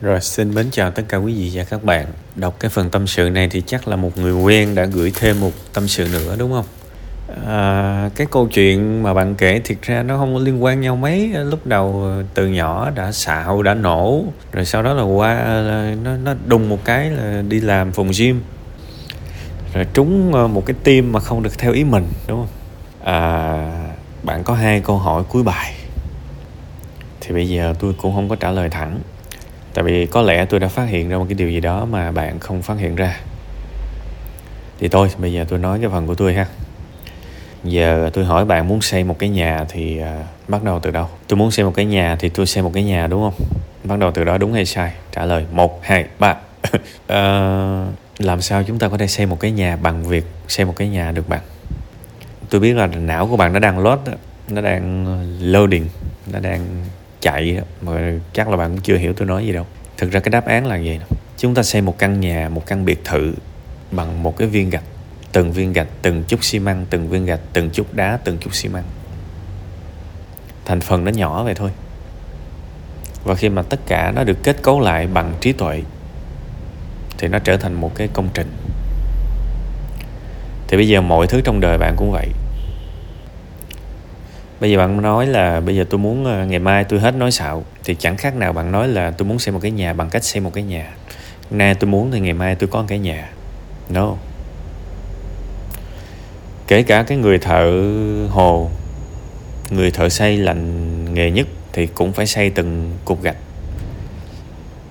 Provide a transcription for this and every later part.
Rồi xin mến chào tất cả quý vị và các bạn. Đọc cái phần tâm sự này thì chắc là một người quen đã gửi thêm một tâm sự nữa đúng không? À, cái câu chuyện mà bạn kể thiệt ra nó không có liên quan nhau mấy. Lúc đầu từ nhỏ đã xạo đã nổ rồi sau đó là qua nó nó đùng một cái là đi làm phòng gym. Rồi trúng ờ, một cái tim mà không được theo ý mình đúng không? À, bạn có hai câu hỏi cuối bài. Thì bây giờ tôi cũng không có trả lời thẳng tại vì có lẽ tôi đã phát hiện ra một cái điều gì đó mà bạn không phát hiện ra. Thì thôi bây giờ tôi nói cái phần của tôi ha. Giờ tôi hỏi bạn muốn xây một cái nhà thì uh, bắt đầu từ đâu? Tôi muốn xây một cái nhà thì tôi xây một cái nhà đúng không? Bắt đầu từ đó đúng hay sai? Trả lời một hai ba. Uh, làm sao chúng ta có thể xây một cái nhà bằng việc xây một cái nhà được bạn? Tôi biết là não của bạn nó đang load nó đang ờ, loading nó đang chạy mà chắc là bạn cũng chưa hiểu tôi nói gì đâu. Thực ra cái đáp án là gì chúng ta xây một căn nhà, một căn biệt thự bằng một cái viên gạch, từng viên gạch, từng chút xi măng, từng viên gạch, từng chút đá, từng chút xi măng. Thành phần nó nhỏ vậy thôi. Và khi mà tất cả nó được kết cấu lại bằng trí tuệ, thì nó trở thành một cái công trình. Thì bây giờ mọi thứ trong đời bạn cũng vậy bây giờ bạn nói là bây giờ tôi muốn ờ, ngày mai tôi hết nói xạo, thì chẳng khác nào bạn nói là tôi muốn xây một cái nhà bằng cách xây một cái nhà. Nay tôi muốn thì ngày mai tôi có một cái nhà. No. Kể cả cái người thợ hồ, người thợ xây lành nghề nhất thì cũng phải xây từng cục gạch.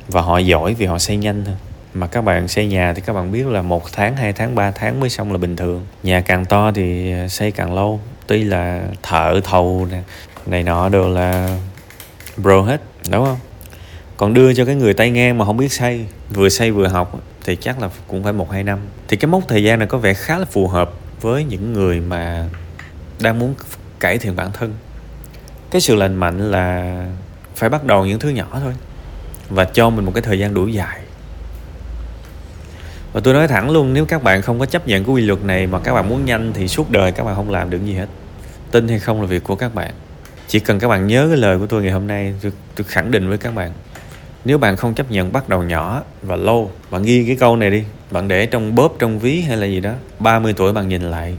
Và họ giỏi vì họ xây nhanh thôi. Mà các bạn xây nhà thì các bạn biết là một tháng, hai tháng, ba tháng mới xong là bình thường. Nhà càng to thì ờ, xây càng lâu tuy là thợ thầu này, này nọ đều là bro hết đúng không? Còn đưa cho cái người tay ngang mà không biết xây vừa xây vừa học thì chắc là cũng phải một hai năm. Thì cái mốc thời gian này có vẻ khá là phù hợp với những người mà đang muốn cải thiện bản thân. Cái sự lành mạnh là phải bắt đầu những thứ nhỏ thôi và cho mình một cái thời gian đủ dài và tôi nói thẳng luôn nếu các bạn không có chấp nhận cái quy luật này mà các bạn muốn nhanh thì suốt đời các bạn không làm được gì hết. Tin hay không là việc của các bạn. Chỉ cần các bạn nhớ cái lời của tôi ngày hôm nay tôi, tôi khẳng định với các bạn. Nếu bạn không chấp nhận bắt đầu nhỏ và lâu bạn ghi cái câu này đi. Bạn để trong bóp trong ví hay là gì đó 30 tuổi bạn nhìn lại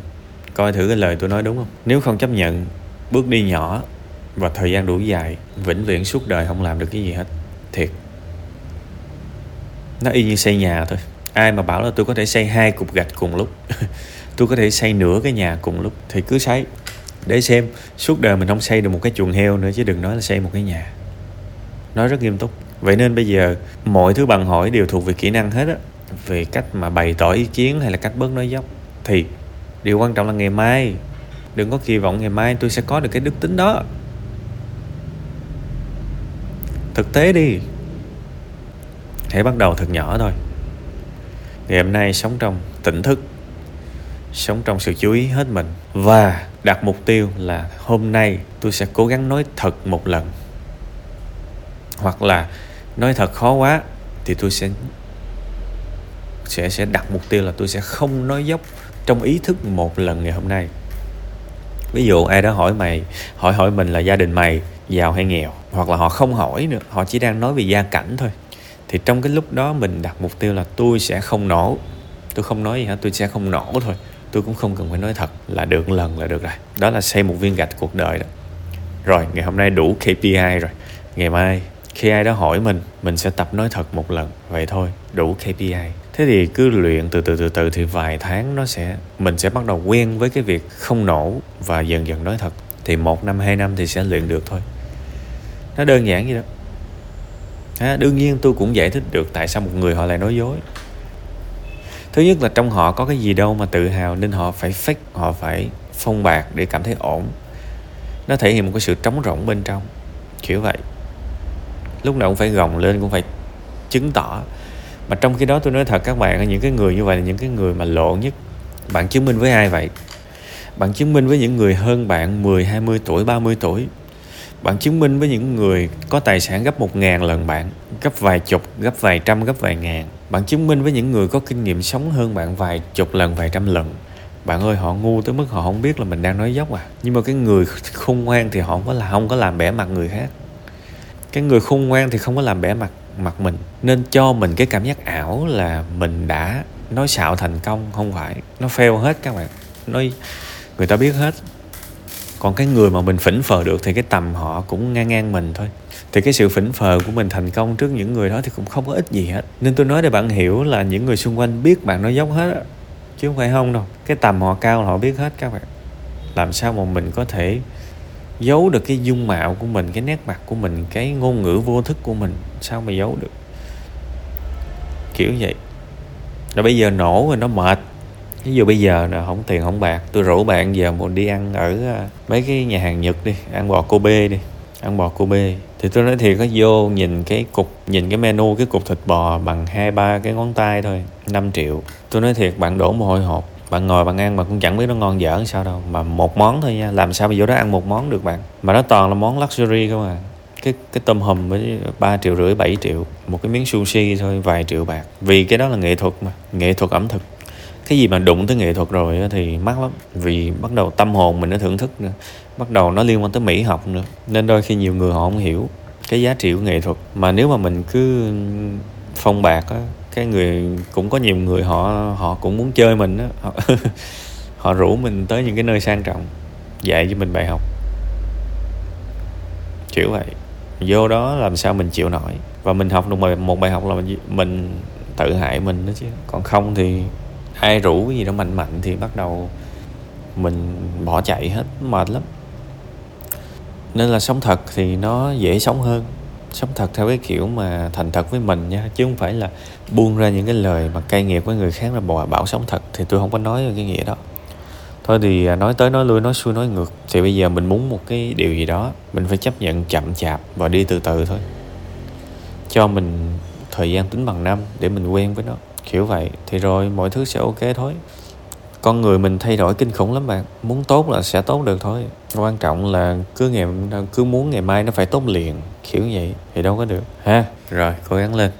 coi thử cái lời tôi nói đúng không? Nếu không chấp nhận bước đi nhỏ và thời gian đủ dài vĩnh viễn suốt đời không làm được cái gì hết. Thiệt. Nó y như xây nhà thôi ai mà bảo là tôi có thể xây hai cục gạch cùng lúc? Tôi có thể xây nửa cái nhà cùng lúc. Thì cứ xây. Để xem, suốt đời mình không xây được một cái chuồng heo nữa, chứ đừng nói là xây một cái nhà. Nói rất nghiêm túc. Vậy nên bây giờ, mọi thứ bằng hỏi đều thuộc về kỹ năng hết á. Về cách mà bày tỏ ý kiến hay là cách bớt nói dốc. Thì, điều quan trọng là ngày mai. Đừng có kỳ vọng ngày mai tôi sẽ có được cái đức tính đó. Thực tế đi. Hãy bắt đầu thật nhỏ thôi ngày hôm nay sống trong tỉnh thức, sống trong sự chú ý hết mình. Và đặt mục tiêu là hôm nay tôi sẽ cố gắng nói thật một lần. Hoặc là nói thật khó quá thì tôi sẽ sẽ sẽ đặt mục tiêu là tôi sẽ không nói dốc trong ý thức một lần ngày hôm nay. Ví dụ ai đó hỏi mày, hỏi hỏi mình là gia đình mày giàu hay nghèo, hoặc là họ không hỏi nữa, họ chỉ đang nói về gia cảnh thôi thì trong cái lúc đó mình đặt mục tiêu là tôi sẽ không nổ. Tôi không nói gì hết, tôi sẽ không nổ thôi. Tôi cũng không cần phải nói thật, là được một lần là được rồi. Đó là xây một viên gạch cuộc đời đó. Rồi, ngày hôm nay đủ KPI rồi. Ngày mai, khi ai đó hỏi mình mình sẽ tập nói thật một lần. Vậy thôi, đủ KPI thế thì cứ luyện từ từ từ từ thì vài tháng nó sẽ, mình sẽ bắt đầu quen với cái việc không nổ và dần dần nói thật. Thì một năm, hai năm thì sẽ luyện được thôi. Nó đơn giản vậy đó à, đương nhiên tôi cũng giải thích được tại sao một người họ lại nói dối. Thứ nhất là trong họ có cái gì đâu mà tự hào nên họ phải fake họ phải phong bạc để cảm thấy ổn. Nó thể hiện một cái sự trống rỗng bên trong kiểu vậy. Lúc nào cũng phải gồng lên cũng phải chứng tỏ. Mà trong khi đó tôi nói thật các bạn những cái người như vậy là những cái người mà lộ nhất. Bạn chứng minh với ai vậy? Bạn chứng minh với những người hơn bạn 10, 20 tuổi, 30 tuổi bạn chứng minh với những người có tài sản gấp một ngàn lần bạn, gấp vài chục, gấp vài trăm, gấp vài ngàn. Bạn chứng minh với những người có kinh nghiệm sống hơn bạn vài chục lần, vài trăm lần. Bạn ơi, họ ngu tới mức họ không biết là mình đang nói dốc à. Nhưng mà cái người khôn ngoan thì họ không có là, không có làm bẻ mặt người khác. Cái người khôn ngoan thì không có làm bẻ mặt mặt mình. Nên cho mình cái cảm giác ảo là mình đã nói xạo thành công, không phải. Nó fail hết các bạn. Nói, người ta biết hết còn cái người mà mình phỉnh phờ được thì cái tầm họ cũng ngang ngang mình thôi. Thì cái sự phỉnh phờ của mình thành công trước những người đó thì cũng không có ích gì hết. Nên tôi nói để bạn hiểu là những người xung quanh biết bạn nói dốc hết á, chứ không phải không đâu. Cái tầm họ cao họ biết hết các bạn. Làm sao mà mình có thể giấu được cái dung mạo của mình, cái nét mặt của mình, cái ngôn ngữ vô thức của mình, sao mà giấu được? Kiểu vậy. Rồi bây giờ nổ rồi nó mệt ví dụ bây giờ là không tiền không bạc, tôi rủ bạn giờ muốn đi ăn ở à, mấy cái nhà hàng nhật đi, ăn bò kobe đi, ăn bò kobe thì tôi nói thiệt có vô nhìn cái cục, nhìn cái menu, cái cục thịt bò bằng hai, ba cái ngón tay thôi 5 triệu. Tôi nói thiệt, bạn đổ mồ hôi hột, bạn ngồi bạn ăn mà cũng chẳng biết nó ngon dở sao đâu. Mà một món thôi nha, làm sao mà vô đó ăn một món được bạn? Mà nó toàn là món luxury không à. Cái cái tôm hùm với ba triệu rưỡi 7 triệu, một cái miếng sushi thôi, vài triệu bạc. Vì cái đó là nghệ thuật mà, nghệ thuật ẩm thực cái gì mà đụng tới nghệ thuật rồi thì mắc lắm. Vì bắt đầu tâm hồn mình nó thưởng thức nữa. Bắt đầu nó liên quan tới mỹ học nữa. Nên đôi khi nhiều người họ không hiểu cái giá trị của nghệ thuật. Mà nếu mà mình cứ phong bạc á cái người cũng có nhiều người họ họ cũng muốn chơi mình á. Họ, họ rủ mình tới những cái nơi sang trọng dạy cho mình bài học. Kiểu vậy. Vô đó làm sao mình chịu nổi? Và mình học được một, một bài học là mình mình tự hại mình đó chứ. Còn không thì ai rủ cái gì đó mạnh mạnh thì bắt đầu mình bỏ chạy hết, mệt lắm. Nên là sống thật thì nó dễ sống hơn. Sống thật theo cái kiểu mà thành thật với mình nha, chứ không phải là buông ra những cái lời mà cay nghiệt với người khác là bỏ bảo sống thật thì tôi không có nói cái nghĩa đó. Thôi thì à, nói tới nói lui, nói xuôi, nói ngược thì bây giờ mình muốn một cái điều gì đó, mình phải chấp nhận chậm chạp và đi từ từ thôi. Cho mình thời gian tính bằng năm để mình quen với nó kiểu vậy, thì rồi, mọi thứ sẽ ok thôi. Con người mình thay đổi kinh khủng lắm bạn. Muốn tốt là sẽ tốt được thôi. Quan trọng là cứ ngày, cứ muốn ngày mai nó phải tốt liền, kiểu vậy, thì đâu có được. Ha, rồi, cố gắng lên.